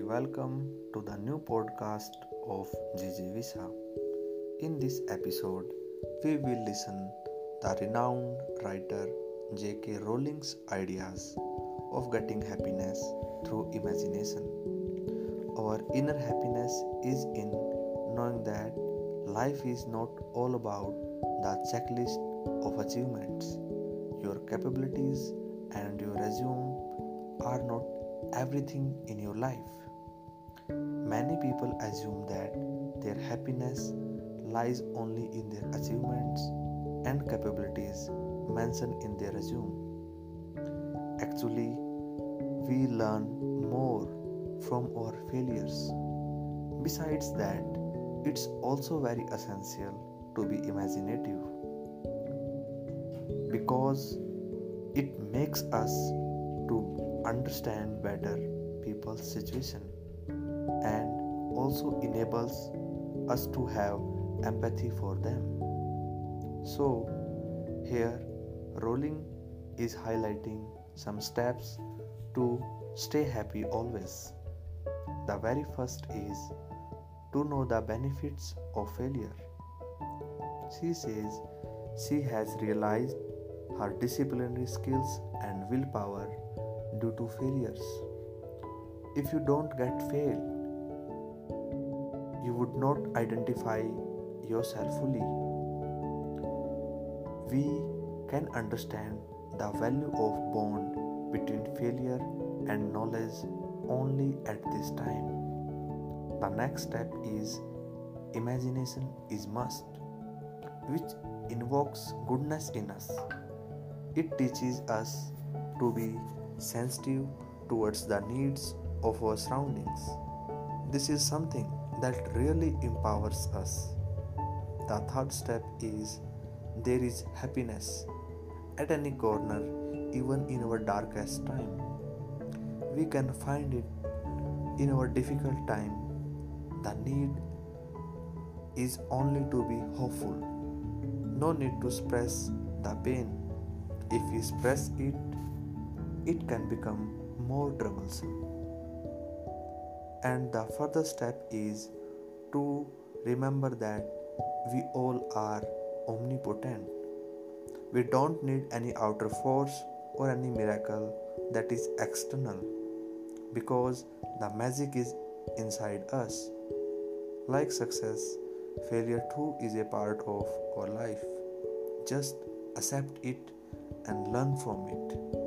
welcome to the new podcast of Gigi Visa. In this episode, we will listen the renowned writer J.K. Rowling's ideas of getting happiness through imagination. Our inner happiness is in knowing that life is not all about the checklist of achievements. Your capabilities and your resume are not everything in your life. Many people assume that their happiness lies only in their achievements and capabilities mentioned in their resume. Actually, we learn more from our failures. Besides that, it's also very essential to be imaginative because it makes us to understand better people's situation and also enables us to have empathy for them. So, here Rowling is highlighting some steps to stay happy always. The very first is to know the benefits of failure. She says she has realized her disciplinary skills and willpower due to failures. If you don't get failed, you would not identify yourself fully. We can understand the value of bond between failure and knowledge only at this time. The next step is imagination is must, which invokes goodness in us. It teaches us to be sensitive towards the needs of our surroundings. This is something that really empowers us. The third step is there is happiness at any corner, even in our darkest time. We can find it in our difficult time. The need is only to be hopeful. No need to suppress the pain. If we suppress it, it can become more troublesome. And the further step is to remember that we all are omnipotent. We don't need any outer force or any miracle that is external because the magic is inside us. Like success, failure too is a part of our life. Just accept it and learn from it.